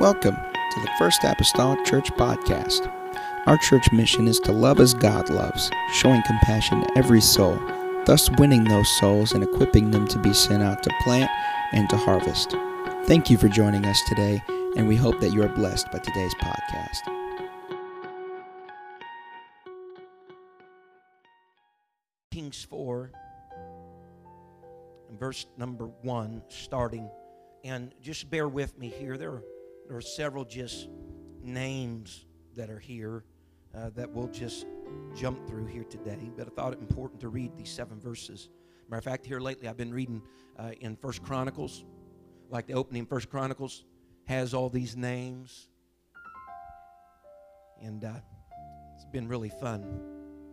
Welcome to the First Apostolic Church Podcast. Our church mission is to love as God loves, showing compassion to every soul, thus winning those souls and equipping them to be sent out to plant and to harvest. Thank you for joining us today, and we hope that you are blessed by today's podcast. Kings 4, verse number 1, starting. And just bear with me here. There are, there are several just names that are here uh, that we'll just jump through here today. But I thought it important to read these seven verses. Matter of fact, here lately I've been reading uh, in First Chronicles, like the opening First Chronicles has all these names. And uh, it's been really fun.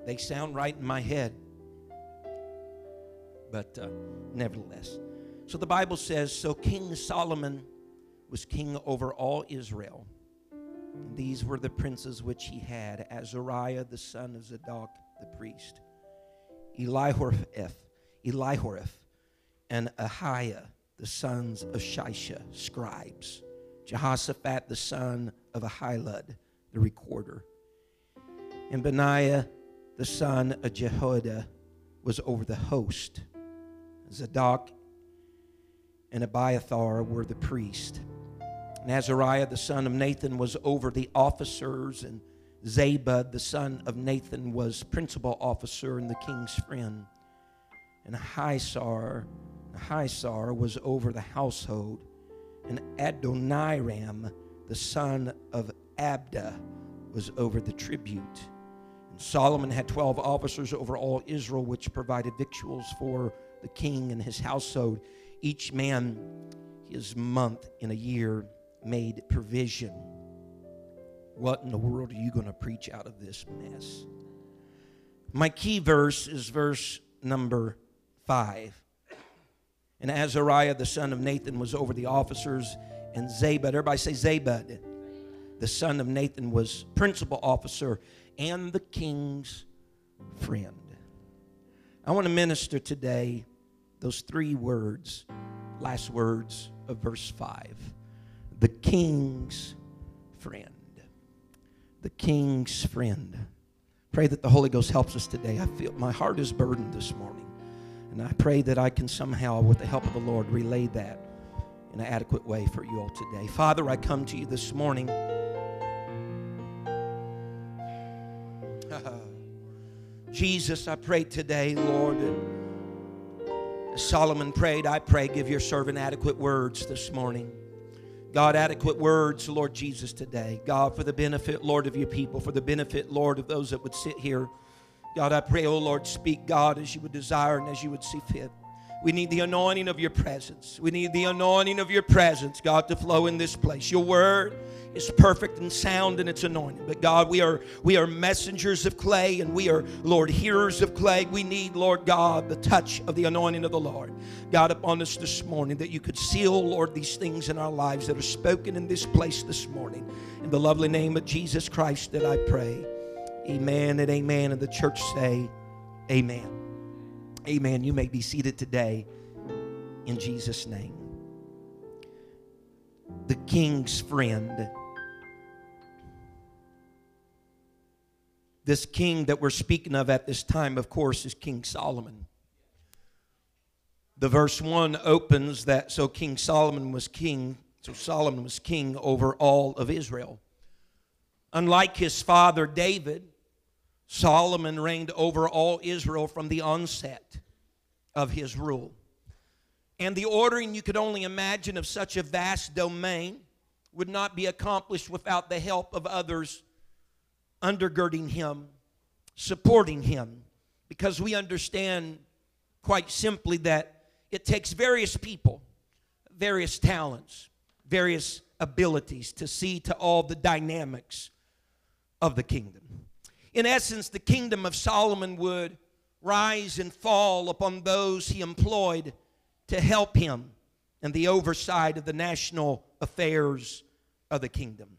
They sound right in my head but uh, nevertheless. So the Bible says So King Solomon was king over all Israel. And these were the princes which he had Azariah, the son of Zadok, the priest, Elihoreph, Elihoreph, and Ahiah, the sons of Shisha, scribes, Jehoshaphat, the son of Ahilud, the recorder, and Benaiah, the son of Jehoiada, was over the host. Zadok and Abiathar were the priest. And Azariah, the son of Nathan, was over the officers, and Zabud, the son of Nathan, was principal officer and the king's friend. And Ahishar, Ahishar was over the household, and Adoniram, the son of Abda, was over the tribute. And Solomon had twelve officers over all Israel, which provided victuals for the king and his household, each man his month in a year made provision. What in the world are you going to preach out of this mess? My key verse is verse number five. And Azariah, the son of Nathan, was over the officers, and Zabud, everybody say Zabud, the son of Nathan, was principal officer and the king's friend. I want to minister today those three words, last words of verse 5. The king's friend. The king's friend. Pray that the Holy Ghost helps us today. I feel my heart is burdened this morning. And I pray that I can somehow, with the help of the Lord, relay that in an adequate way for you all today. Father, I come to you this morning. Jesus, I pray today, Lord, as Solomon prayed, I pray, give your servant adequate words this morning. God, adequate words, Lord Jesus, today. God, for the benefit, Lord, of your people, for the benefit, Lord, of those that would sit here. God, I pray, oh Lord, speak, God, as you would desire and as you would see fit. We need the anointing of your presence. We need the anointing of your presence, God, to flow in this place. Your word is perfect and sound in its anointing. But God, we are we are messengers of clay and we are, Lord, hearers of clay. We need, Lord God, the touch of the anointing of the Lord. God, upon us this morning, that you could seal, Lord, these things in our lives that are spoken in this place this morning. In the lovely name of Jesus Christ that I pray. Amen and amen. And the church say, Amen. Amen. You may be seated today in Jesus' name. The king's friend. This king that we're speaking of at this time, of course, is King Solomon. The verse 1 opens that so King Solomon was king, so Solomon was king over all of Israel. Unlike his father David, Solomon reigned over all Israel from the onset of his rule. And the ordering you could only imagine of such a vast domain would not be accomplished without the help of others undergirding him, supporting him, because we understand quite simply that it takes various people, various talents, various abilities to see to all the dynamics of the kingdom. In essence, the kingdom of Solomon would rise and fall upon those he employed to help him in the oversight of the national affairs of the kingdom.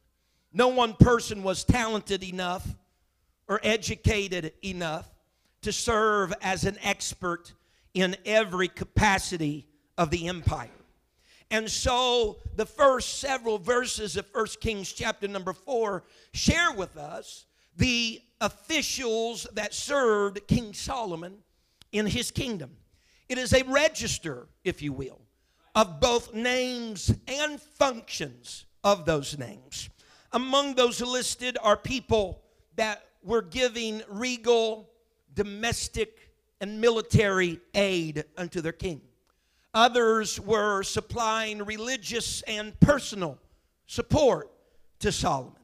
No one person was talented enough or educated enough to serve as an expert in every capacity of the empire. And so the first several verses of 1 Kings chapter number 4 share with us the officials that served King Solomon in his kingdom. It is a register, if you will, of both names and functions of those names. Among those listed are people that were giving regal, domestic, and military aid unto their king. Others were supplying religious and personal support to Solomon.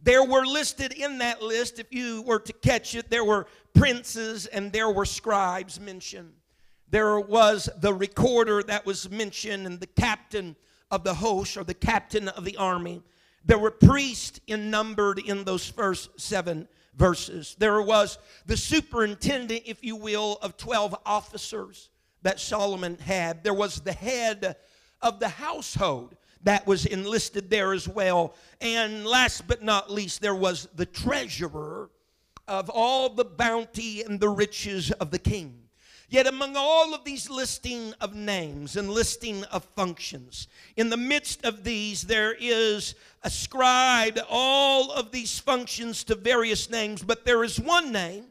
There were listed in that list, if you were to catch it, there were princes and there were scribes mentioned. There was the recorder that was mentioned and the captain of the host or the captain of the army. There were priests in numbered in those first seven verses. There was the superintendent, if you will, of 12 officers that Solomon had. There was the head of the household that was enlisted there as well. And last but not least, there was the treasurer of all the bounty and the riches of the king. Yet, among all of these listing of names and listing of functions, in the midst of these, there is ascribed all of these functions to various names, but there is one name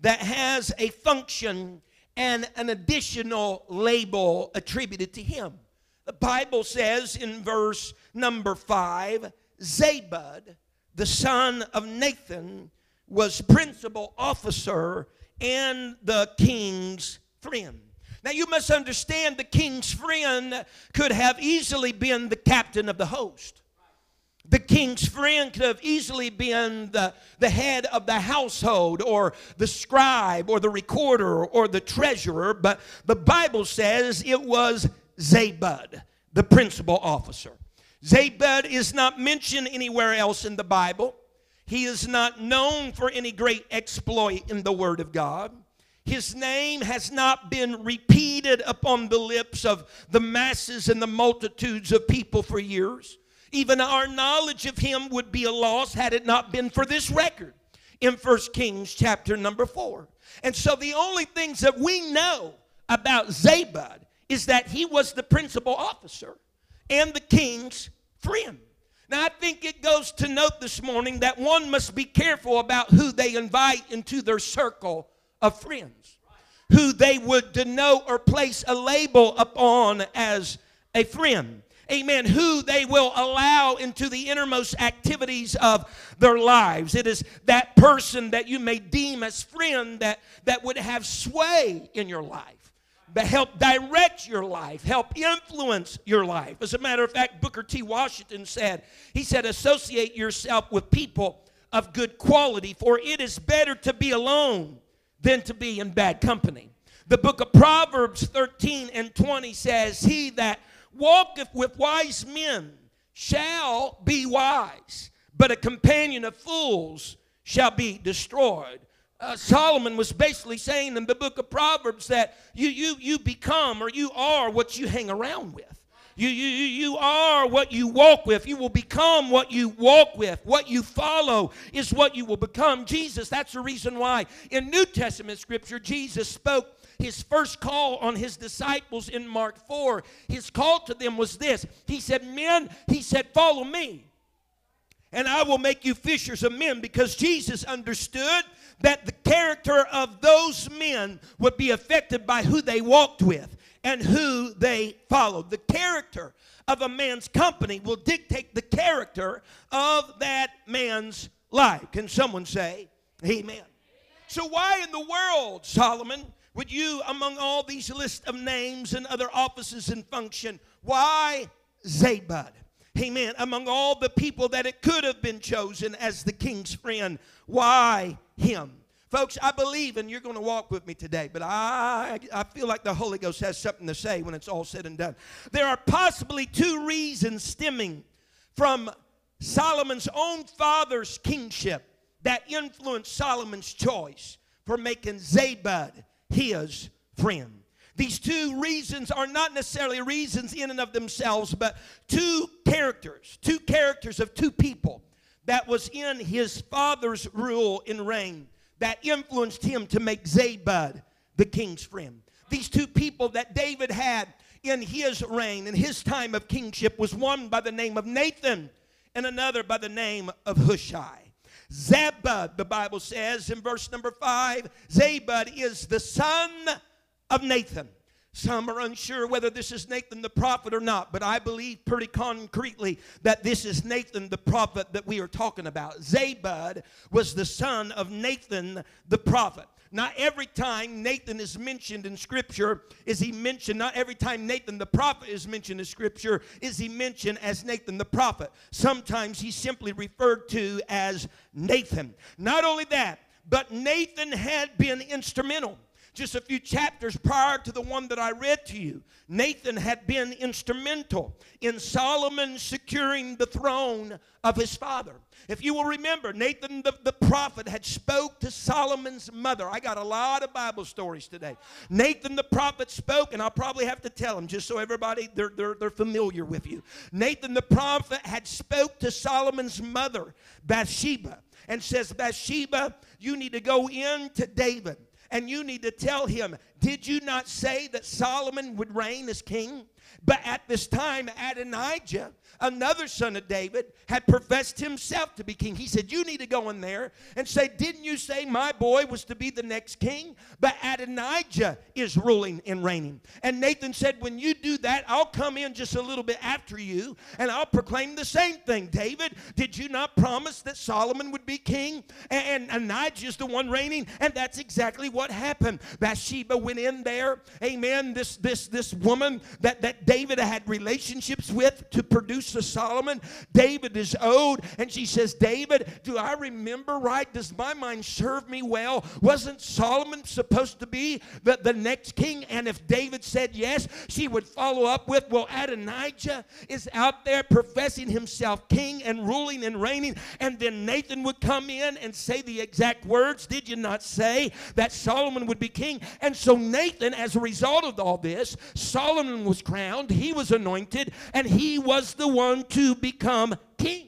that has a function and an additional label attributed to him. The Bible says in verse number five Zabud, the son of Nathan, was principal officer and the king's friend. Now, you must understand the king's friend could have easily been the captain of the host. The king's friend could have easily been the, the head of the household or the scribe or the recorder or the treasurer, but the Bible says it was Zabud, the principal officer. Zabud is not mentioned anywhere else in the Bible. He is not known for any great exploit in the Word of God. His name has not been repeated upon the lips of the masses and the multitudes of people for years. Even our knowledge of him would be a loss had it not been for this record in First Kings chapter number 4. And so the only things that we know about Zabud is that he was the principal officer and the king's friend. Now, I think it goes to note this morning that one must be careful about who they invite into their circle of friends, who they would denote or place a label upon as a friend. Amen. Who they will allow into the innermost activities of their lives. It is that person that you may deem as friend that, that would have sway in your life but help direct your life, help influence your life. As a matter of fact, Booker T. Washington said, he said, associate yourself with people of good quality, for it is better to be alone than to be in bad company. The book of Proverbs 13 and 20 says, He that walketh with wise men shall be wise, but a companion of fools shall be destroyed uh, Solomon was basically saying in the book of Proverbs that you, you, you become or you are what you hang around with. You, you, you are what you walk with. You will become what you walk with. What you follow is what you will become. Jesus, that's the reason why in New Testament scripture, Jesus spoke his first call on his disciples in Mark 4. His call to them was this He said, Men, he said, follow me and I will make you fishers of men because Jesus understood that the character of those men would be affected by who they walked with and who they followed. The character of a man's company will dictate the character of that man's life. Can someone say, Amen? So, why in the world, Solomon, would you, among all these lists of names and other offices and function, why Zabud? Amen. Among all the people that it could have been chosen as the king's friend, why him? Folks, I believe, and you're going to walk with me today, but I, I feel like the Holy Ghost has something to say when it's all said and done. There are possibly two reasons stemming from Solomon's own father's kingship that influenced Solomon's choice for making Zabud his friend. These two reasons are not necessarily reasons in and of themselves, but two characters, two characters of two people that was in his father's rule and reign that influenced him to make Zabud the king's friend. These two people that David had in his reign, in his time of kingship, was one by the name of Nathan and another by the name of Hushai. Zabud, the Bible says in verse number five, Zabud is the son of Nathan. Some are unsure whether this is Nathan the prophet or not, but I believe pretty concretely that this is Nathan the prophet that we are talking about. Zabud was the son of Nathan the prophet. Not every time Nathan is mentioned in Scripture is he mentioned, not every time Nathan the prophet is mentioned in Scripture is he mentioned as Nathan the prophet. Sometimes he's simply referred to as Nathan. Not only that, but Nathan had been instrumental just a few chapters prior to the one that I read to you, Nathan had been instrumental in Solomon securing the throne of his father. If you will remember, Nathan the, the prophet had spoke to Solomon's mother. I got a lot of Bible stories today. Nathan the prophet spoke, and I'll probably have to tell them just so everybody they're, they're, they're familiar with you. Nathan the prophet had spoke to Solomon's mother, Bathsheba, and says, Bathsheba, you need to go in to David and you need to tell him, Did you not say that Solomon would reign as king? But at this time, Adonijah, another son of David, had professed himself to be king. He said, You need to go in there and say, Didn't you say my boy was to be the next king? But Adonijah is ruling and reigning. And Nathan said, When you do that, I'll come in just a little bit after you and I'll proclaim the same thing. David, did you not promise that Solomon would be king? And, Adonijah is the one reigning. And that's exactly what happened. Bathsheba went in there. Amen. This this this woman that, that David had relationships with to produce a Solomon. David is owed. And she says, David, do I remember right? Does my mind serve me well? Wasn't Solomon supposed to be the, the next king? And if David said yes, she would follow up with, Well, Adonijah is out there professing himself king and ruling and reigning. And then Nathan would come in and say the exact words. Did you not say that Solomon would be king? And so Nathan, as a result of all this, Solomon was crowned crowned, he was anointed, and he was the one to become king.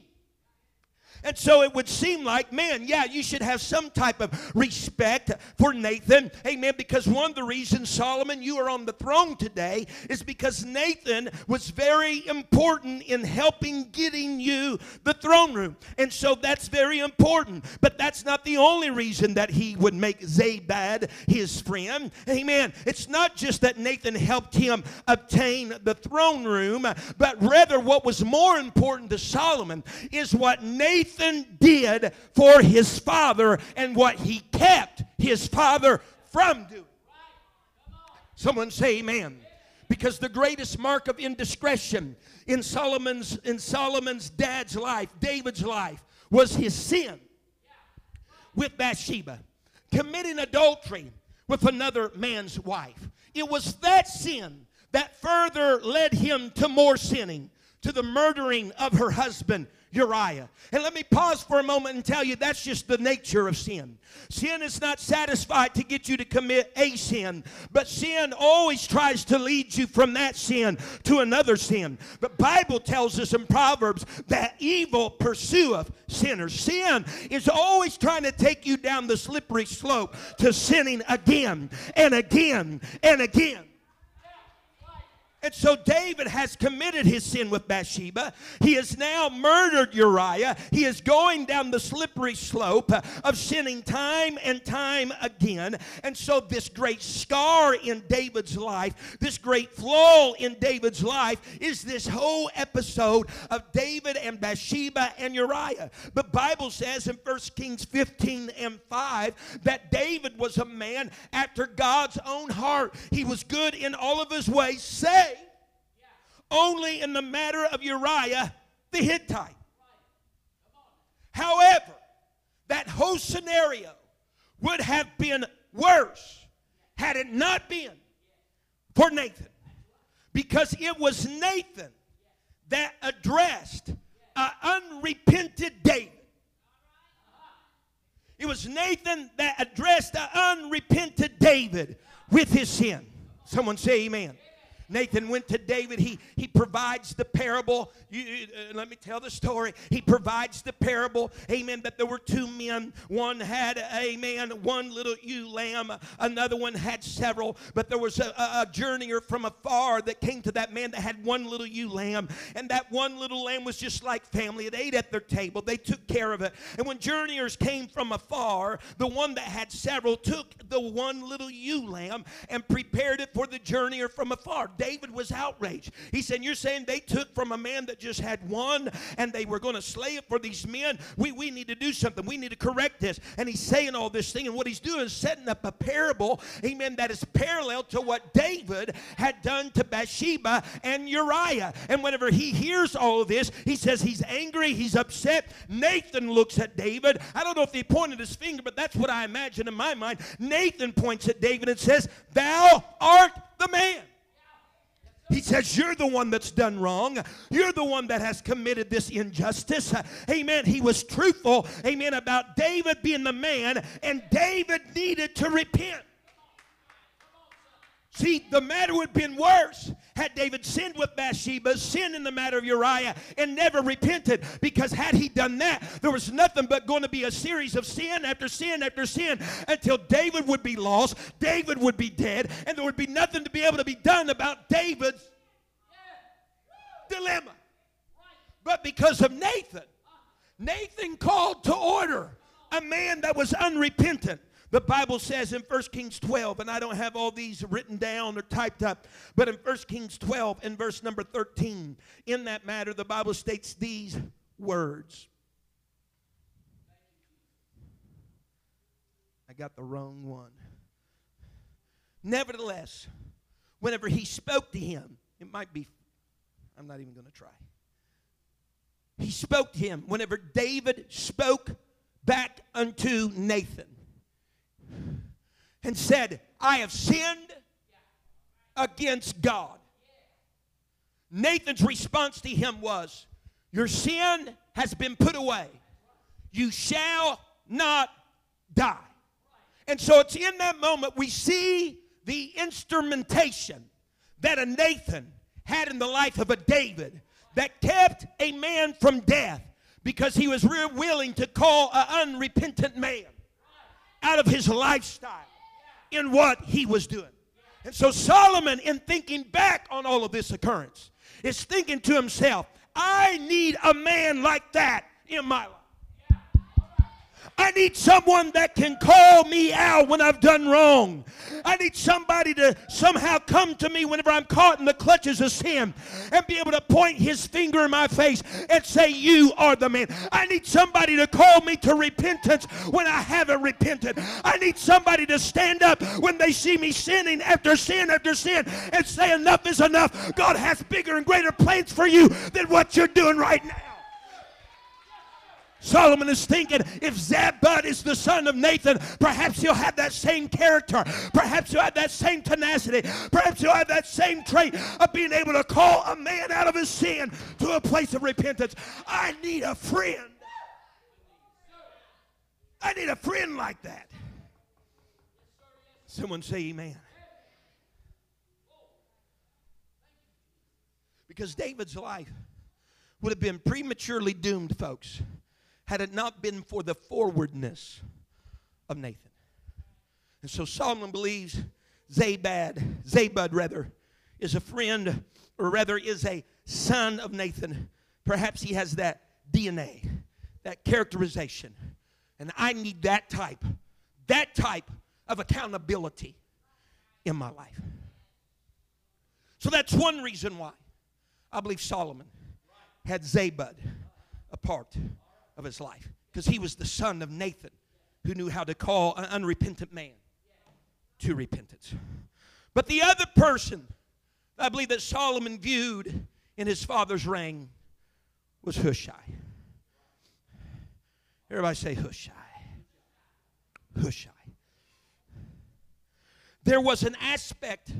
And so it would seem like, man, yeah, you should have some type of respect for Nathan. Amen. Because one of the reasons, Solomon, you are on the throne today is because Nathan was very important in helping getting you the throne room. And so that's very important. But that's not the only reason that he would make Zabad his friend. Amen. It's not just that Nathan helped him obtain the throne room, but rather what was more important to Solomon is what Nathan Nathan did for his father and what he kept his father from doing. Someone say amen. Because the greatest mark of indiscretion in Solomon's in Solomon's dad's life, David's life, was his sin with Bathsheba, committing adultery with another man's wife. It was that sin that further led him to more sinning, to the murdering of her husband Uriah. And let me pause for a moment and tell you that's just the nature of sin. Sin is not satisfied to get you to commit a sin, but sin always tries to lead you from that sin to another sin. The Bible tells us in Proverbs that evil pursueth sinners. Sin is always trying to take you down the slippery slope to sinning again and again and again. And so David has committed his sin with Bathsheba. He has now murdered Uriah. He is going down the slippery slope of sinning time and time again. And so, this great scar in David's life, this great flaw in David's life, is this whole episode of David and Bathsheba and Uriah. The Bible says in 1 Kings 15 and 5 that David was a man after God's own heart. He was good in all of his ways, say only in the matter of Uriah the Hittite. However, that whole scenario would have been worse had it not been for Nathan. Because it was Nathan that addressed an unrepented David. It was Nathan that addressed an unrepented David with his sin. Someone say amen. Nathan went to David. He, he provides the parable. You, uh, let me tell the story. He provides the parable, amen, that there were two men. One had, amen, one little ewe lamb, another one had several. But there was a, a, a journeyer from afar that came to that man that had one little ewe lamb. And that one little lamb was just like family. It ate at their table, they took care of it. And when journeyers came from afar, the one that had several took the one little ewe lamb and prepared it for the journeyer from afar. David was outraged. He said, You're saying they took from a man that just had one and they were going to slay it for these men? We, we need to do something. We need to correct this. And he's saying all this thing. And what he's doing is setting up a parable, amen, that is parallel to what David had done to Bathsheba and Uriah. And whenever he hears all this, he says he's angry, he's upset. Nathan looks at David. I don't know if he pointed his finger, but that's what I imagine in my mind. Nathan points at David and says, Thou art the man. He says, You're the one that's done wrong. You're the one that has committed this injustice. Amen. He was truthful, amen, about David being the man, and David needed to repent. See, the matter would have been worse had David sinned with Bathsheba, sinned in the matter of Uriah, and never repented. Because had he done that, there was nothing but going to be a series of sin after sin after sin until David would be lost, David would be dead, and there would be nothing to be able to be done about David's dilemma. But because of Nathan, Nathan called to order a man that was unrepentant the Bible says in 1 Kings 12, and I don't have all these written down or typed up, but in 1 Kings 12 and verse number 13, in that matter, the Bible states these words. I got the wrong one. Nevertheless, whenever he spoke to him, it might be, I'm not even going to try. He spoke to him whenever David spoke back unto Nathan and said, I have sinned against God. Nathan's response to him was, Your sin has been put away. You shall not die. And so it's in that moment we see the instrumentation that a Nathan had in the life of a David that kept a man from death because he was willing to call an unrepentant man out of his lifestyle in what he was doing. And so Solomon, in thinking back on all of this occurrence, is thinking to himself, I need a man like that in my life. I need someone that can call me out when I've done wrong. I need somebody to somehow come to me whenever I'm caught in the clutches of sin and be able to point his finger in my face and say, You are the man. I need somebody to call me to repentance when I haven't repented. I need somebody to stand up when they see me sinning after sin after sin and say, Enough is enough. God has bigger and greater plans for you than what you're doing right now. Solomon is thinking if Zabud is the son of Nathan, perhaps he'll have that same character. Perhaps he'll have that same tenacity. Perhaps he'll have that same trait of being able to call a man out of his sin to a place of repentance. I need a friend. I need a friend like that. Someone say amen. Because David's life would have been prematurely doomed, folks had it not been for the forwardness of Nathan. And so Solomon believes Zabad, Zabud rather, is a friend, or rather is a son of Nathan. Perhaps he has that DNA, that characterization. And I need that type, that type of accountability in my life. So that's one reason why I believe Solomon had Zabud a part of his life because he was the son of Nathan who knew how to call an unrepentant man to repentance. But the other person I believe that Solomon viewed in his father's reign was Hushai. Everybody say Hushai. Hushai. There was an aspect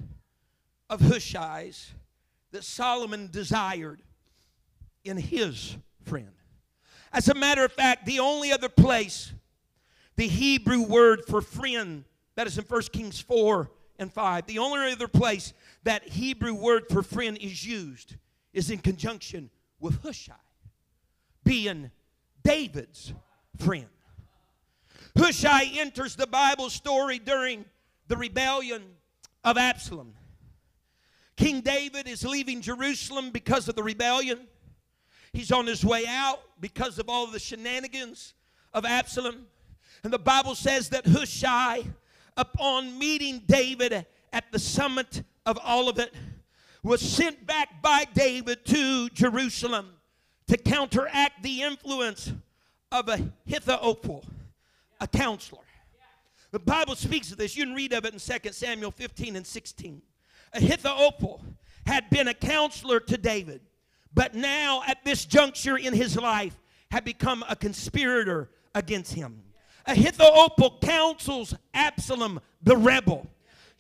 of Hushai's that Solomon desired in his friend. As a matter of fact, the only other place the Hebrew word for friend that is in 1 Kings 4 and 5. The only other place that Hebrew word for friend is used is in conjunction with Hushai, being David's friend. Hushai enters the Bible story during the rebellion of Absalom. King David is leaving Jerusalem because of the rebellion. He's on his way out because of all the shenanigans of Absalom. And the Bible says that Hushai, upon meeting David at the summit of Olivet, was sent back by David to Jerusalem to counteract the influence of Ahithophel, a counselor. The Bible speaks of this. You can read of it in 2 Samuel 15 and 16. Ahithophel had been a counselor to David, but now at this juncture in his life had become a conspirator against him. Ahithophel counsels Absalom the rebel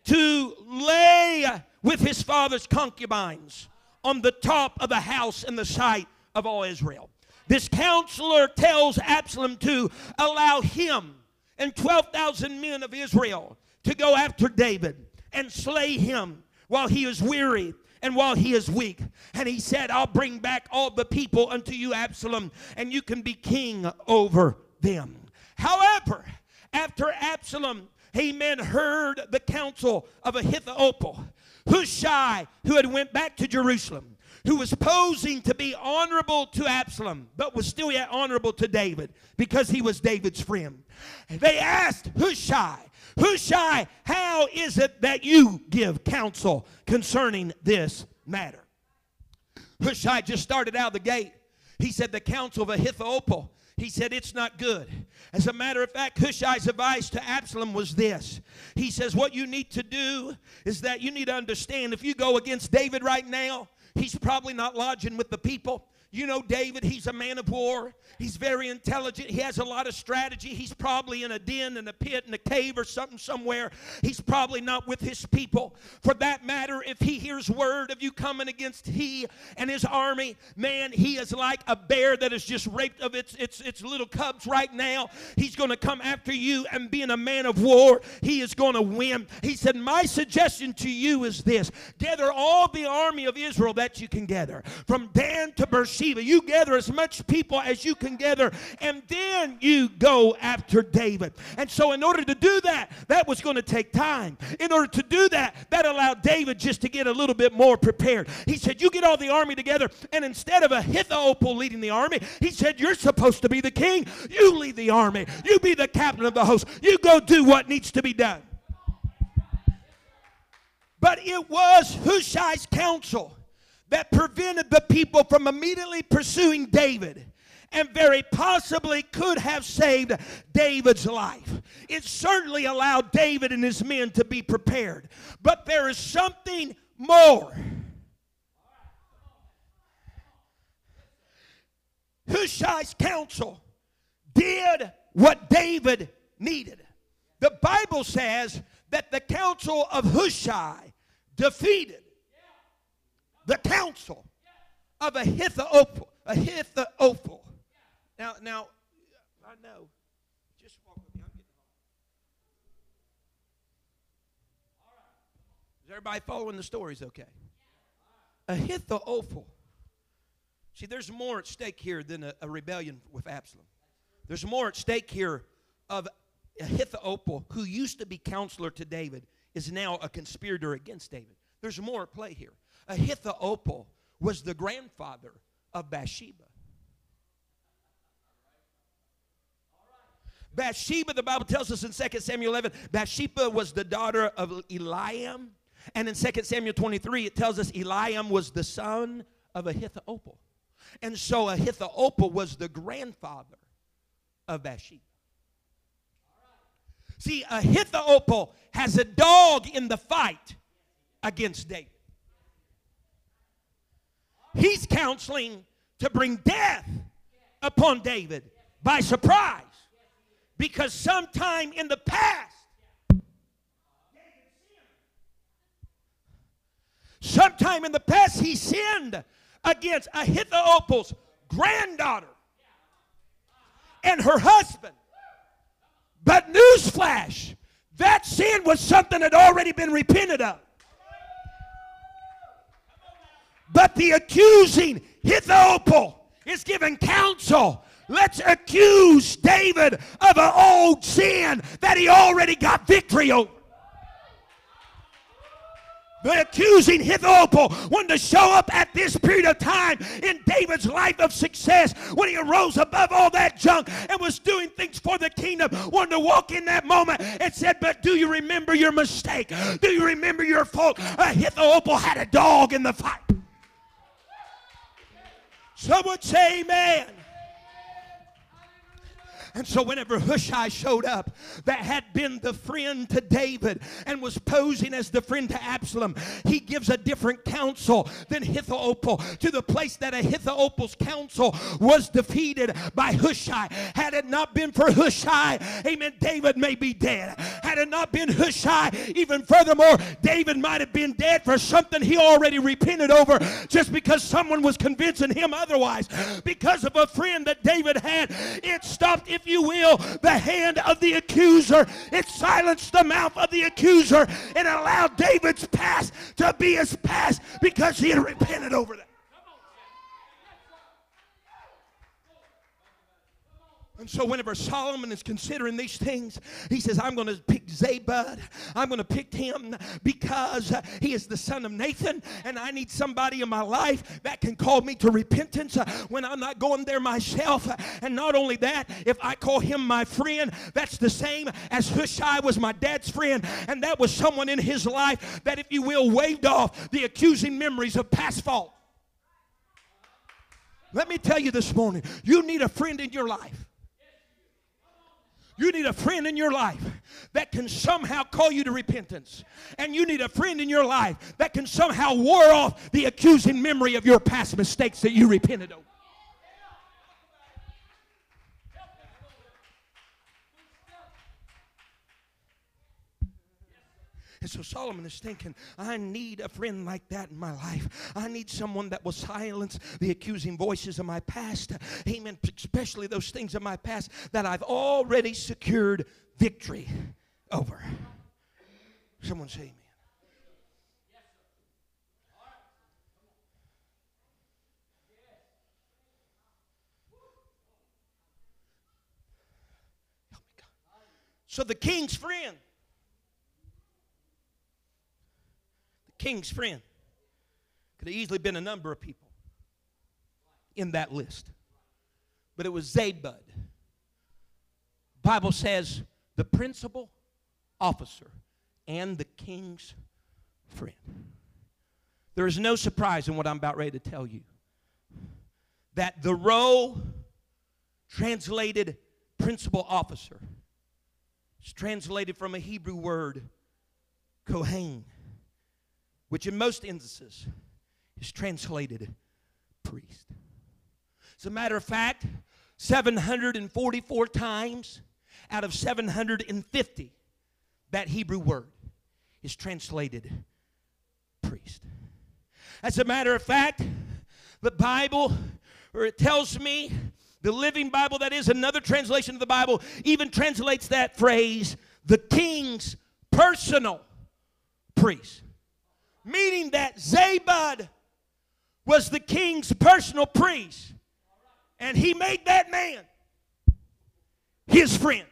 to lay with his father's concubines on the top of the house in the sight of all Israel. This counselor tells Absalom to allow him and 12,000 men of Israel to go after David and slay him while he is weary and while he is weak. And he said, I'll bring back all the people unto you, Absalom, and you can be king over them. However, after Absalom, amen, heard the counsel of Ahithophel, Hushai, who had went back to Jerusalem, who was posing to be honorable to Absalom, but was still yet honorable to David because he was David's friend. They asked Hushai, Hushai, how is it that you give counsel concerning this matter? Hushai just started out the gate. He said, The counsel of Ahithophel. He said, It's not good. As a matter of fact, Hushai's advice to Absalom was this. He says, What you need to do is that you need to understand if you go against David right now, he's probably not lodging with the people. You know, David, he's a man of war. He's very intelligent. He has a lot of strategy. He's probably in a den, in a pit, in a cave, or something somewhere. He's probably not with his people. For that matter, if he hears word of you coming against he and his army, man, he is like a bear that is just raped of its, its, its little cubs right now. He's going to come after you, and being a man of war, he is going to win. He said, My suggestion to you is this gather all the army of Israel that you can gather, from Dan to Beersheba you gather as much people as you can gather, and then you go after David. And so, in order to do that, that was going to take time. In order to do that, that allowed David just to get a little bit more prepared. He said, You get all the army together, and instead of Ahithophel leading the army, he said, You're supposed to be the king. You lead the army. You be the captain of the host. You go do what needs to be done. But it was Hushai's counsel that prevented the people from immediately pursuing David and very possibly could have saved David's life. It certainly allowed David and his men to be prepared. But there is something more. Hushai's counsel did what David needed. The Bible says that the counsel of Hushai defeated the counsel of Ahithophel. Ahithophel. Now, now, I know. Just walk with me. I'm getting. Is everybody following the stories okay? Ahithophel. See, there's more at stake here than a, a rebellion with Absalom. There's more at stake here of Ahithophel, who used to be counselor to David, is now a conspirator against David. There's more at play here. Ahithophel was the grandfather of Bathsheba. Bathsheba, the Bible tells us in 2 Samuel 11, Bathsheba was the daughter of Eliam. And in 2 Samuel 23, it tells us Eliam was the son of Ahithophel. And so Ahithophel was the grandfather of Bathsheba. See, Ahithophel has a dog in the fight against David. He's counseling to bring death upon David by surprise. Because sometime in the past, sometime in the past, he sinned against Ahithophel's granddaughter and her husband. But newsflash, That sin was something that had already been repented of. But the accusing Hithophel is giving counsel. Let's accuse David of an old sin that he already got victory over. The accusing Hithophel wanted to show up at this period of time in David's life of success when he arose above all that junk and was doing things for the kingdom. Wanted to walk in that moment and said, But do you remember your mistake? Do you remember your fault? Uh, had a dog in the fight. Someone say amen. And so, whenever Hushai showed up, that had been the friend to David and was posing as the friend to Absalom, he gives a different counsel than Hithophel to the place that Ahithophel's counsel was defeated by Hushai. Had it not been for Hushai, amen, David may be dead. Had it not been Hushai, even furthermore, David might have been dead for something he already repented over just because someone was convincing him otherwise. Because of a friend that David had, it stopped if you will, the hand of the accuser. It silenced the mouth of the accuser and allowed David's past to be his past because he had repented over that. And so, whenever Solomon is considering these things, he says, I'm going to pick Zabud. I'm going to pick him because he is the son of Nathan, and I need somebody in my life that can call me to repentance when I'm not going there myself. And not only that, if I call him my friend, that's the same as Hushai was my dad's friend, and that was someone in his life that, if you will, waved off the accusing memories of past fault. Let me tell you this morning, you need a friend in your life you need a friend in your life that can somehow call you to repentance. And you need a friend in your life that can somehow ward off the accusing memory of your past mistakes that you repented over. And so Solomon is thinking, I need a friend like that in my life. I need someone that will silence the accusing voices of my past. Amen. Especially those things of my past that I've already secured victory over. Someone say amen. So the king's friend king's friend. Could have easily been a number of people in that list. But it was Zabud. Bible says the principal officer and the king's friend. There is no surprise in what I'm about ready to tell you. That the row translated principal officer is translated from a Hebrew word, Kohen which in most instances is translated priest. As a matter of fact, 744 times out of 750, that Hebrew word is translated priest. As a matter of fact, the Bible, or it tells me, the Living Bible, that is another translation of the Bible, even translates that phrase, the king's personal priest meaning that Zabud was the king's personal priest. And he made that man his friend.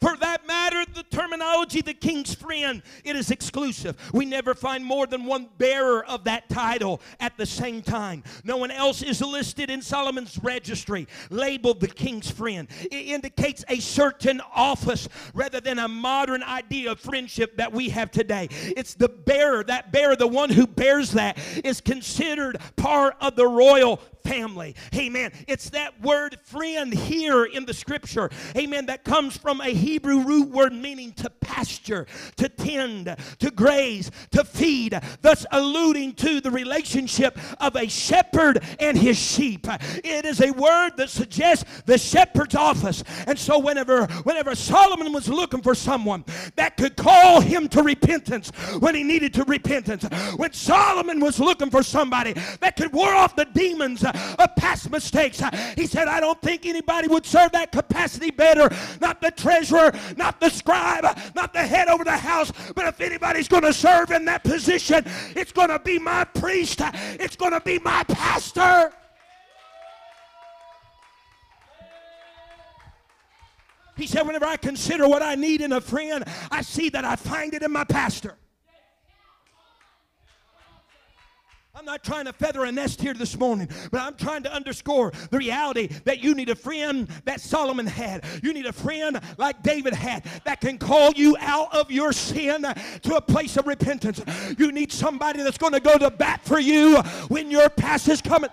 For that matter, the terminology, the king's friend, it is exclusive. We never find more than one bearer of that title at the same time. No one else is listed in Solomon's registry, labeled the king's friend. It indicates a certain office rather than a modern idea of friendship that we have today. It's the bearer, that bearer, the one who bears that, is considered part of the royal family. Amen. It's that word friend here in the scripture. Amen. That comes from a Hebrew root word meaning to pasture, to tend, to graze, to feed, thus alluding to the relationship of a shepherd and his sheep. It is a word that suggests the shepherd's office. And so whenever whenever Solomon was looking for someone that could call him to repentance when he needed to repentance, when Solomon was looking for somebody that could ward off the demons of past mistakes. He said, I don't think anybody would serve that capacity better. Not the treasurer, not the scribe, not the head over the house, but if anybody's going to serve in that position, it's going to be my priest, it's going to be my pastor. He said, Whenever I consider what I need in a friend, I see that I find it in my pastor. I'm not trying to feather a nest here this morning, but I'm trying to underscore the reality that you need a friend that Solomon had. You need a friend like David had that can call you out of your sin to a place of repentance. You need somebody that's going to go to bat for you when your past is coming.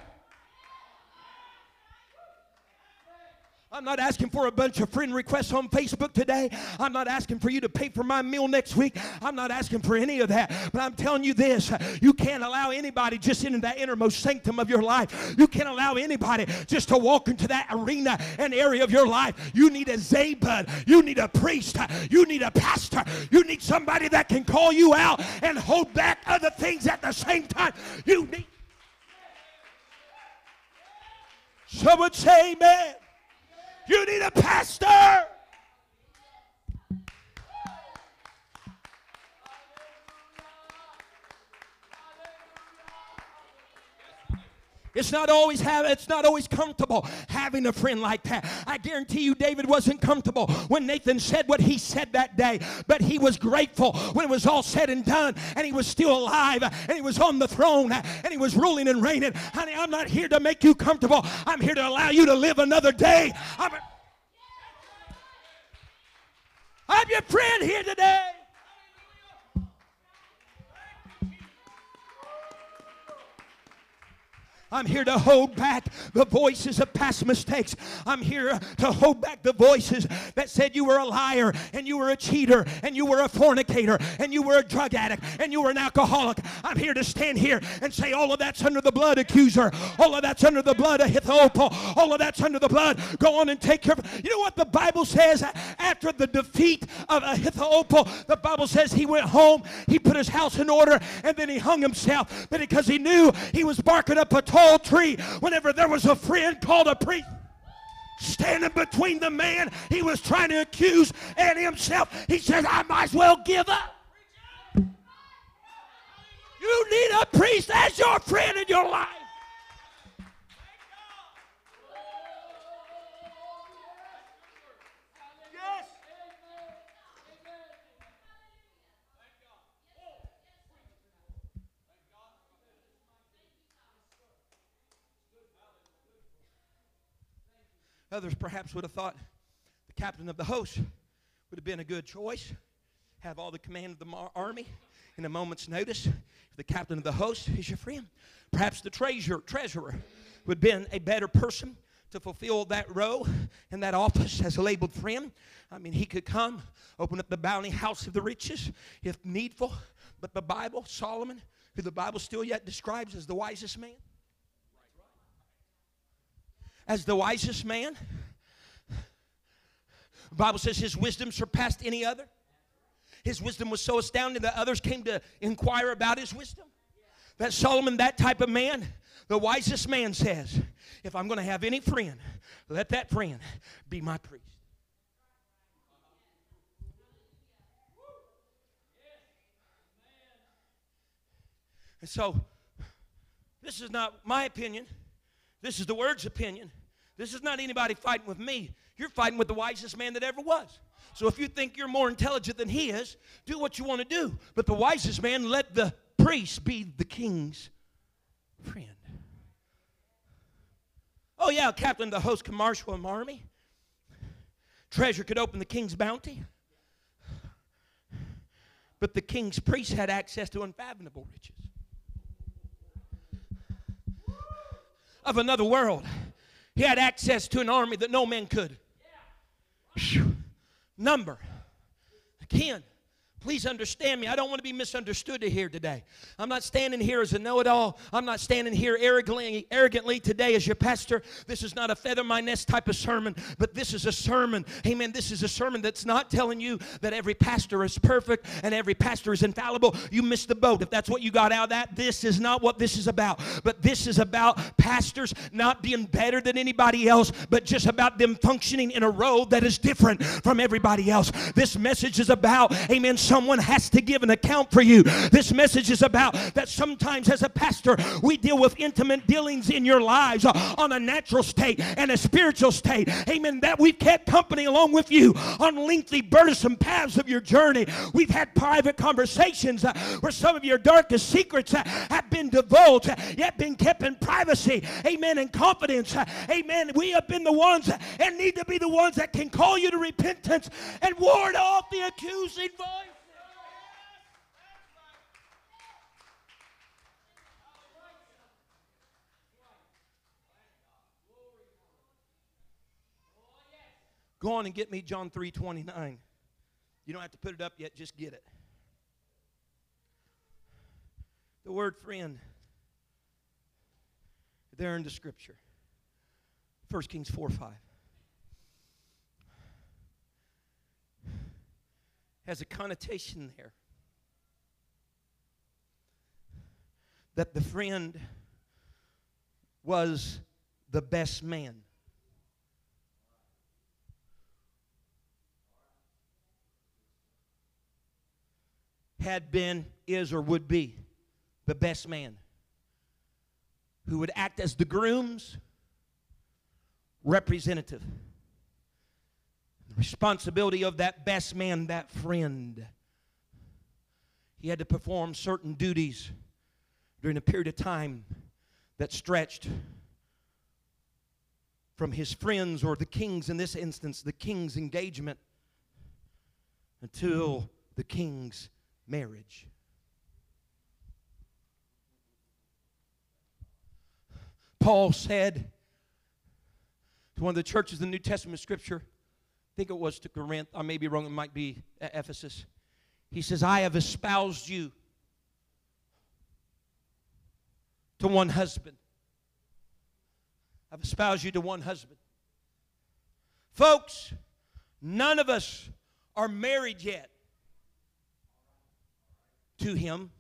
I'm not asking for a bunch of friend requests on Facebook today. I'm not asking for you to pay for my meal next week. I'm not asking for any of that. But I'm telling you this you can't allow anybody just into that innermost sanctum of your life. You can't allow anybody just to walk into that arena and area of your life. You need a Zabud. You need a priest. You need a pastor. You need somebody that can call you out and hold back other things at the same time. You need. Someone say amen. You need a pastor. It's not always have it's not always comfortable having a friend like that. I guarantee you David wasn't comfortable when Nathan said what he said that day, but he was grateful when it was all said and done and he was still alive and he was on the throne and he was ruling and reigning. Honey, I'm not here to make you comfortable. I'm here to allow you to live another day. I'm, I'm your friend here today. I'm here to hold back the voices of past mistakes. I'm here to hold back the voices that said you were a liar and you were a cheater and you were a fornicator and you were a drug addict and you were an alcoholic. I'm here to stand here and say all of that's under the blood accuser. All of that's under the blood of Ahithophel. All of that's under the blood. Go on and take care of You know what the Bible says after the defeat of Ahithophel? The Bible says he went home, he put his house in order, and then he hung himself. Because he knew he was barking up a toll tree whenever there was a friend called a priest standing between the man he was trying to accuse and himself. He says, I might as well give up. You need a priest as your friend in your life. Others perhaps would have thought the captain of the host would have been a good choice. Have all the command of the army in a moment's notice. If the captain of the host is your friend, perhaps the treasurer, treasurer would have been a better person to fulfill that role and that office as a labeled friend. I mean, he could come, open up the bounty house of the riches if needful. But the Bible, Solomon, who the Bible still yet describes as the wisest man, as the wisest man. The Bible says his wisdom surpassed any other. His wisdom was so astounding that others came to inquire about his wisdom. That Solomon, that type of man, the wisest man says, if I'm going to have any friend, let that friend be my priest. And so, this is not my opinion. This is the word's opinion. This is not anybody fighting with me. You're fighting with the wisest man that ever was. So if you think you're more intelligent than he is, do what you want to do. But the wisest man let the priest be the king's friend. Oh, yeah, captain the host could marshal an army. Treasure could open the king's bounty. But the king's priest had access to unfathomable riches. Of another world. He had access to an army that no man could. Whew. Number, kin, Please understand me. I don't want to be misunderstood here today. I'm not standing here as a know it all. I'm not standing here arrogantly, arrogantly today as your pastor. This is not a feather my nest type of sermon, but this is a sermon. Amen. This is a sermon that's not telling you that every pastor is perfect and every pastor is infallible. You missed the boat. If that's what you got out of that, this is not what this is about. But this is about pastors not being better than anybody else, but just about them functioning in a role that is different from everybody else. This message is about, amen, someone has to give an account for you. This message is about that sometimes as a pastor, we deal with intimate dealings in your lives uh, on a natural state and a spiritual state. Amen. That we've kept company along with you on lengthy, burdensome paths of your journey. We've had private conversations uh, where some of your darkest secrets uh, have been divulged, yet been kept in privacy. Amen. And confidence. Amen. We have been the ones and need to be the ones that can call you to repentance and ward off the accusing voice. Go on and get me John 3 29. You don't have to put it up yet, just get it. The word friend, there in the scripture. 1 Kings 4 5. Has a connotation there that the friend was the best man. Had been, is, or would be the best man who would act as the groom's representative. The responsibility of that best man, that friend. He had to perform certain duties during a period of time that stretched from his friends or the king's, in this instance, the king's engagement until the king's marriage. Paul said to one of the churches in the New Testament scripture, I think it was to Corinth, I may be wrong, it might be Ephesus. He says, I have espoused you to one husband. I've espoused you to one husband. Folks, none of us are married yet to him.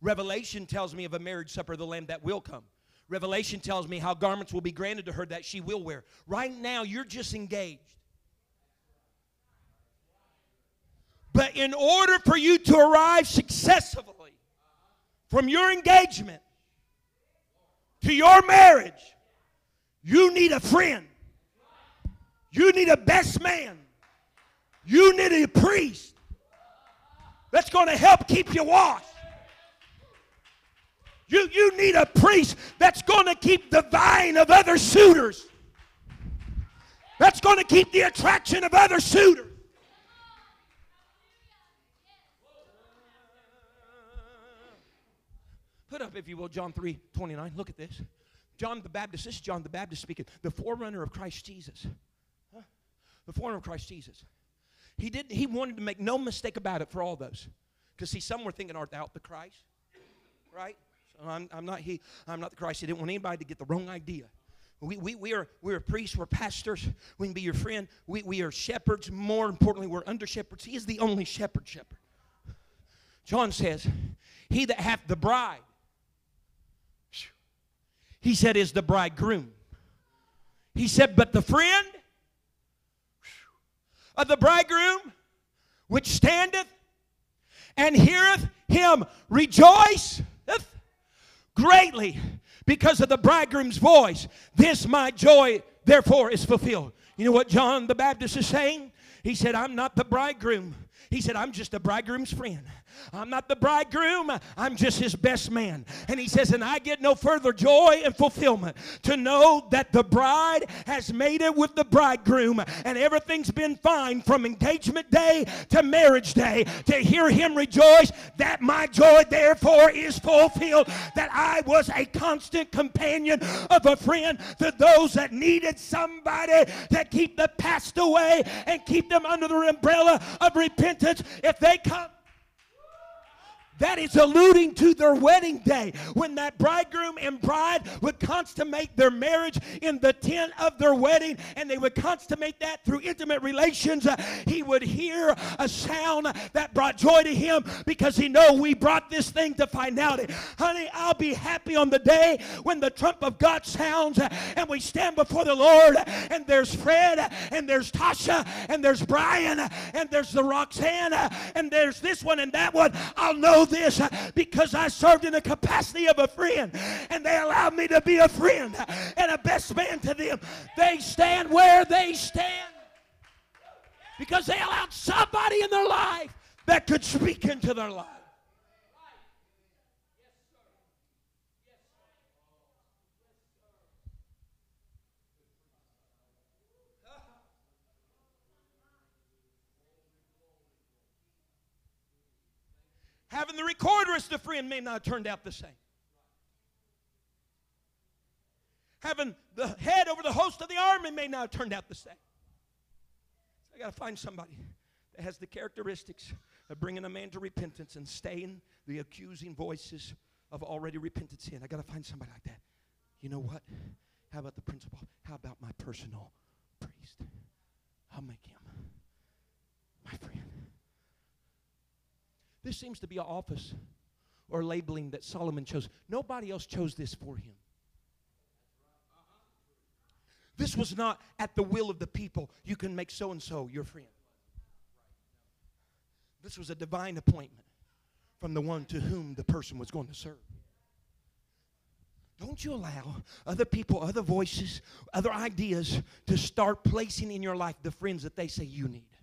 Revelation tells me of a marriage supper of the Lamb that will come. Revelation tells me how garments will be granted to her that she will wear. Right now, you're just engaged. But in order for you to arrive successfully from your engagement to your marriage, you need a friend. You need a best man. You need a priest that's going to help keep you washed. You, you need a priest that's going to keep the vine of other suitors. That's going to keep the attraction of other suitors. Put up, if you will, John 3 29. Look at this. John the Baptist, this is John the Baptist speaking, the forerunner of Christ Jesus. Huh? The forerunner of Christ Jesus. He didn't, he wanted to make no mistake about it for all those. Because see, some were thinking, art thou the Christ? Right? So I'm, I'm not he, I'm not the Christ. He didn't want anybody to get the wrong idea. We, we, we are we're priests, we're pastors, we can be your friend. We, we are shepherds. More importantly, we're under shepherds. He is the only shepherd shepherd. John says, He that hath the bride, he said, is the bridegroom. He said, but the friend of the bridegroom, which standeth and heareth him rejoiceth greatly because of the bridegroom's voice. This my joy, therefore, is fulfilled. You know what John the Baptist is saying? He said, I'm not the bridegroom. He said, I'm just the bridegroom's friend. I'm not the bridegroom, I'm just his best man. And he says, And I get no further joy and fulfillment to know that the bride has made it with the bridegroom and everything's been fine from engagement day to marriage day. To hear him rejoice that my joy therefore is fulfilled, that I was a constant companion of a friend to those that needed somebody to keep the past away and keep them under the umbrella of repentance repentance, if they come that is alluding to their wedding day when that bridegroom and bride would consummate their marriage in the tent of their wedding and they would consummate that through intimate relations. Uh, he would hear a sound that brought joy to him because he know we brought this thing to finality. Honey, I'll be happy on the day when the trump of God sounds uh, and we stand before the Lord and there's Fred and there's Tasha and there's Brian and there's the Roxanne and there's this one and that one. I'll know this uh, because I served in the capacity of a friend and they allowed me to be a friend and a best man to them. They stand where they stand because they allowed somebody in their life that could speak into their life. Having the recorder as the friend may not have turned out the same. Having the head over the host of the army may not have turned out the same. I got to find somebody that has the characteristics of bringing a man to repentance and staying the accusing voices of already repented sin. I got to find somebody like that. You know what? How about the principal? How about my personal priest? I'll make him my friend. This seems to be an office or labeling that Solomon chose. Nobody else chose this for him. This was not at the will of the people. You can make so and so your friend. This was a divine appointment from the one to whom the person was going to serve. Don't you allow other people, other voices, other ideas to start placing in your life the friends that they say you need.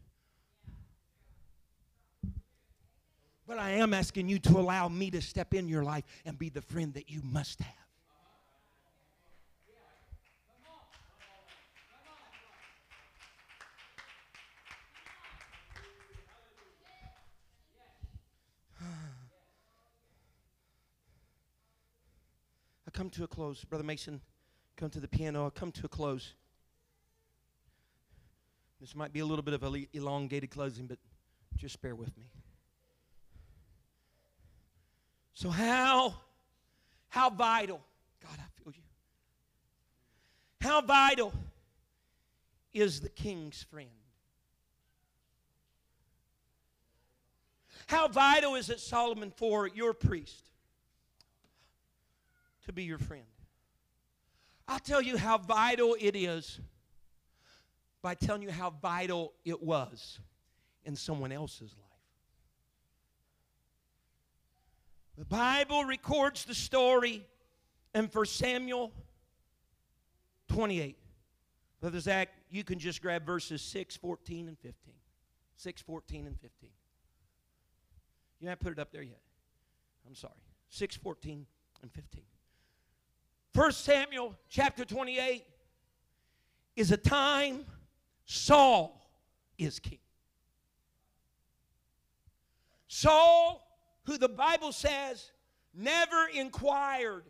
But I am asking you to allow me to step in your life and be the friend that you must have. I come to a close. Brother Mason, come to the piano. I come to a close. This might be a little bit of an elongated closing, but just bear with me. So how how vital, God, I feel you. How vital is the king's friend? How vital is it, Solomon, for your priest to be your friend? I'll tell you how vital it is by telling you how vital it was in someone else's life. The Bible records the story in 1 Samuel 28. Brother Zach, you can just grab verses 6, 14, and 15. 6, 14, and 15. You haven't put it up there yet. I'm sorry. 6, 14, and 15. 1 Samuel chapter 28 is a time Saul is king. Saul who the Bible says never inquired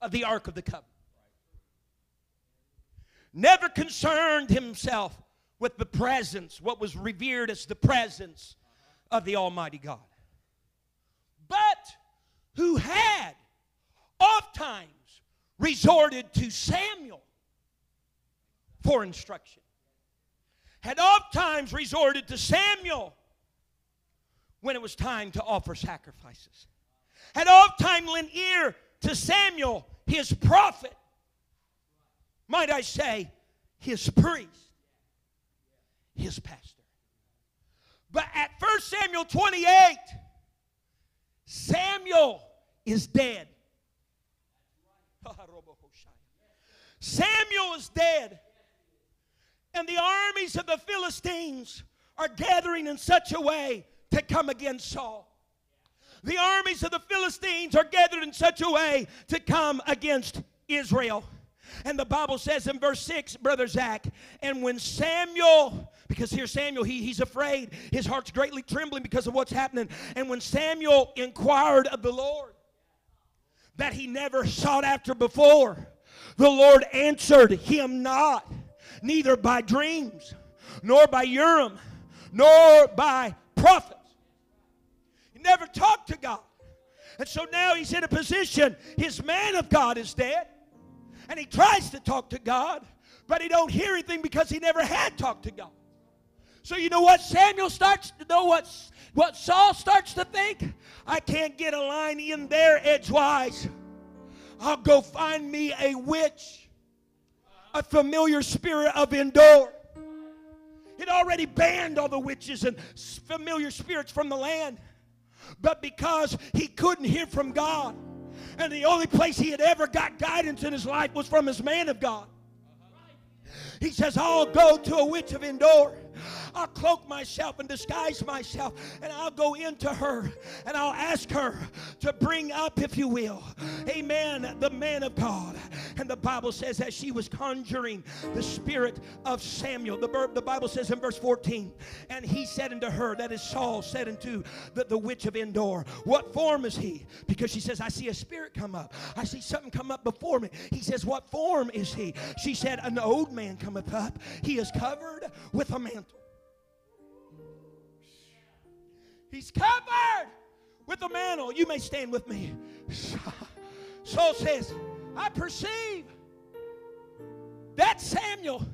of the Ark of the Covenant, never concerned himself with the presence, what was revered as the presence of the Almighty God, but who had oft times resorted to Samuel for instruction, had oft times resorted to Samuel when it was time to offer sacrifices. Had oft time lent ear to Samuel, his prophet, might I say, his priest, his pastor. But at 1 Samuel 28, Samuel is dead. Samuel is dead. And the armies of the Philistines are gathering in such a way to come against Saul. The armies of the Philistines are gathered in such a way to come against Israel. And the Bible says in verse 6, Brother Zach, and when Samuel, because here Samuel, he, he's afraid, his heart's greatly trembling because of what's happening. And when Samuel inquired of the Lord that he never sought after before, the Lord answered him not, neither by dreams, nor by Urim, nor by prophets. Never talked to God. And so now he's in a position, his man of God is dead. And he tries to talk to God, but he don't hear anything because he never had talked to God. So you know what Samuel starts to know what, what Saul starts to think? I can't get a line in there edgewise. I'll go find me a witch, a familiar spirit of Endor. It already banned all the witches and familiar spirits from the land. But because he couldn't hear from God, and the only place he had ever got guidance in his life was from his man of God. He says, I'll go to a witch of Endor. I'll cloak myself and disguise myself, and I'll go into her and I'll ask her to bring up, if you will, amen, the man of God. And the Bible says that she was conjuring the spirit of Samuel. The, the Bible says in verse 14, and he said unto her, that is Saul said unto the, the witch of Endor, What form is he? Because she says, I see a spirit come up. I see something come up before me. He says, What form is he? She said, An old man cometh up. He is covered with a mantle. He's covered with a mantle. You may stand with me. Saul says, I perceive that Samuel.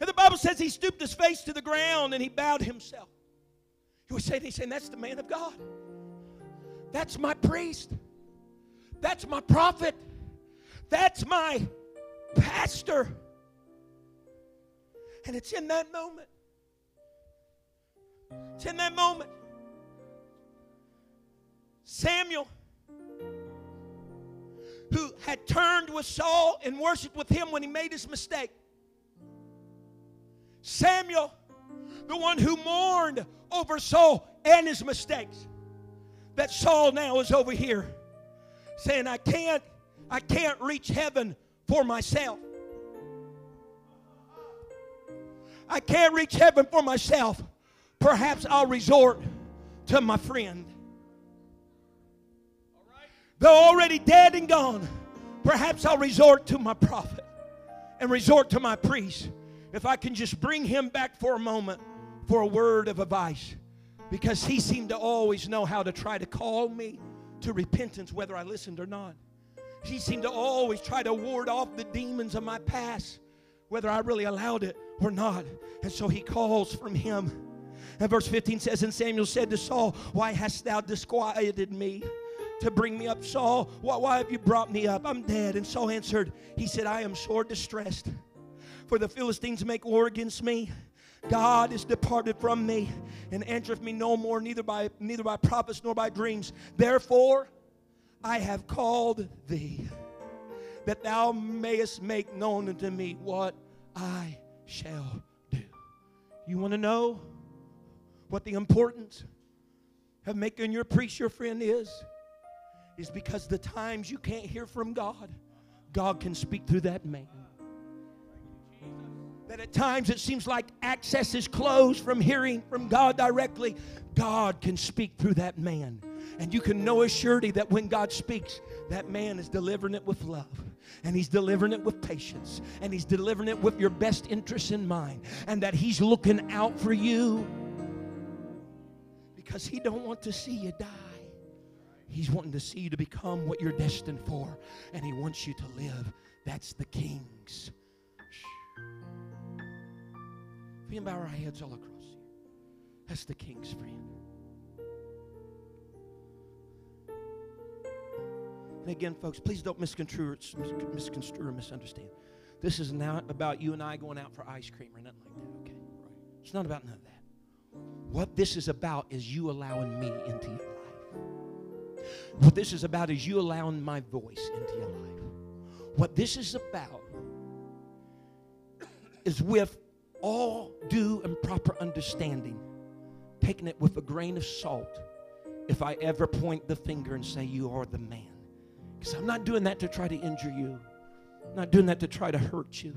And the Bible says he stooped his face to the ground and he bowed himself. He was saying, he's saying, that's the man of God. That's my priest. That's my prophet. That's my pastor. And it's in that moment it's in that moment. Samuel, who had turned with Saul and worshiped with him when he made his mistake. Samuel, the one who mourned over Saul and his mistakes. That Saul now is over here saying, I can't, I can't reach heaven for myself. I can't reach heaven for myself perhaps I'll resort to my friend. Though already dead and gone, perhaps I'll resort to my prophet and resort to my priest. If I can just bring him back for a moment for a word of advice. Because he seemed to always know how to try to call me to repentance, whether I listened or not. He seemed to always try to ward off the demons of my past, whether I really allowed it or not. And so he calls from him and verse 15 says, And Samuel said to Saul, Why hast thou disquieted me? to bring me up. Saul, why, why, have you brought me up? I'm dead. And Saul answered, He said, I am sore distressed, for the Philistines make war against me. God is departed from me and answereth me no more, neither by neither by prophets nor by dreams. Therefore, I have called thee, that thou mayest make known unto me what I shall do. You want to know? What the importance of making your priest your friend is is because the times you can't hear from God, God can speak through that man. That at times it seems like access is closed from hearing from God directly, God can speak through that man. And you can know a surety that when God speaks, that man is delivering it with love. And he's delivering it with patience. And he's delivering it with your best interests in mind. And that he's looking out for you because he don't want to see you die. He's wanting to see you to become what you're destined for, and he wants you to live. That's the king's. We can bow our heads all across here. That's the king's friend. And again, folks, please don't misconstrue, misconstrue or misunderstand. This is not about you and I going out for ice cream or nothing like that, okay? It's not about none of that. What this is about is you allowing me into your life. What this is about is you allowing my voice into your life. What this is about is with all due and proper understanding, taking it with a grain of salt if I ever point the finger and say, You are the man. Because I'm not doing that to try to injure you, I'm not doing that to try to hurt you.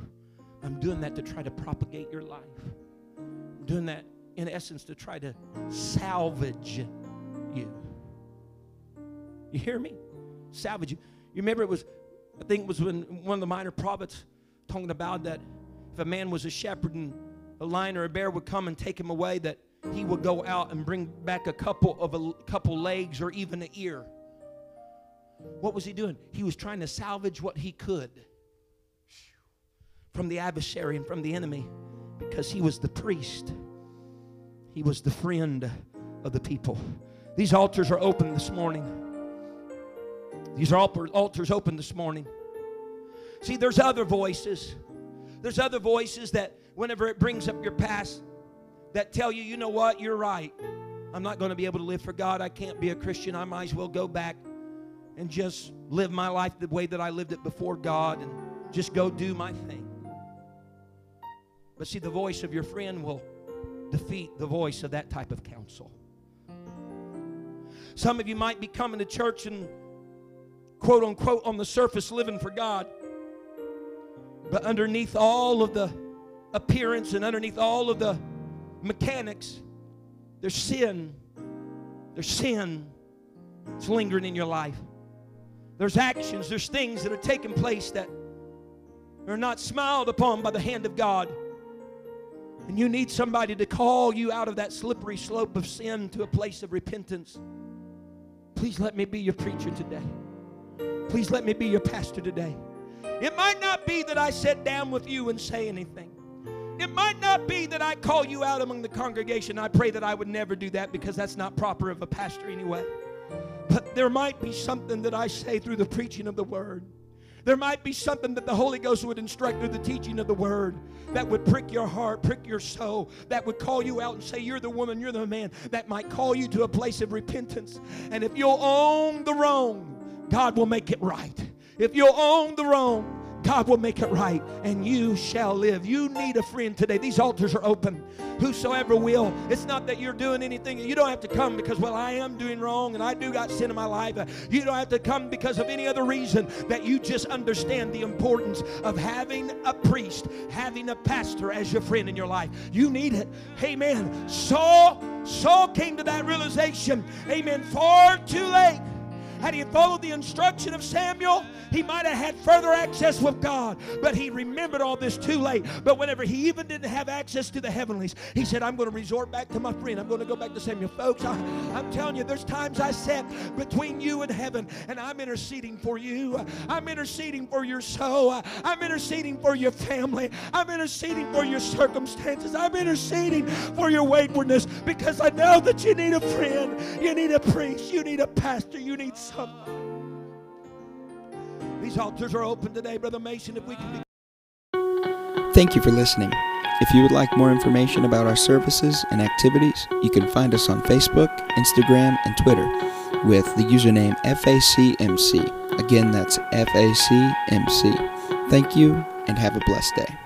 I'm doing that to try to propagate your life. I'm doing that in essence, to try to salvage you. You hear me? Salvage you. You remember it was, I think it was when one of the minor prophets talking about that if a man was a shepherd and a lion or a bear would come and take him away, that he would go out and bring back a couple of a couple legs or even an ear. What was he doing? He was trying to salvage what he could from the adversary and from the enemy because he was the priest. He was the friend of the people. These altars are open this morning. These are altars open this morning. See, there's other voices. There's other voices that, whenever it brings up your past, that tell you, you know what, you're right. I'm not going to be able to live for God. I can't be a Christian. I might as well go back and just live my life the way that I lived it before God and just go do my thing. But see, the voice of your friend will defeat the voice of that type of counsel. Some of you might be coming to church and quote unquote on the surface living for God. But underneath all of the appearance and underneath all of the mechanics, there's sin. There's sin. It's lingering in your life. There's actions, there's things that are taking place that are not smiled upon by the hand of God. And you need somebody to call you out of that slippery slope of sin to a place of repentance. Please let me be your preacher today. Please let me be your pastor today. It might not be that I sit down with you and say anything. It might not be that I call you out among the congregation. I pray that I would never do that because that's not proper of a pastor anyway. But there might be something that I say through the preaching of the word. There might be something that the Holy Ghost would instruct through the teaching of the Word that would prick your heart, prick your soul, that would call you out and say, You're the woman, you're the man, that might call you to a place of repentance. And if you'll own the wrong, God will make it right. If you'll own the wrong, God will make it right and you shall live. You need a friend today. These altars are open. Whosoever will. It's not that you're doing anything. You don't have to come because, well, I am doing wrong and I do got sin in my life. You don't have to come because of any other reason that you just understand the importance of having a priest, having a pastor as your friend in your life. You need it. Amen. Saul, Saul came to that realization. Amen. Far too late. Had he followed the instruction of Samuel, he might have had further access with God. But he remembered all this too late. But whenever he even didn't have access to the heavenlies, he said, I'm going to resort back to my friend. I'm going to go back to Samuel. Folks, I, am telling you, there's times I sat between you and heaven, and I'm interceding for you. I'm interceding for your soul. I'm interceding for your family. I'm interceding for your circumstances. I'm interceding for your waywardness because I know that you need a friend. You need a priest. You need a pastor. You need these altars are open today, Brother Mason. If we can be. Thank you for listening. If you would like more information about our services and activities, you can find us on Facebook, Instagram, and Twitter with the username FACMC. Again, that's FACMC. Thank you and have a blessed day.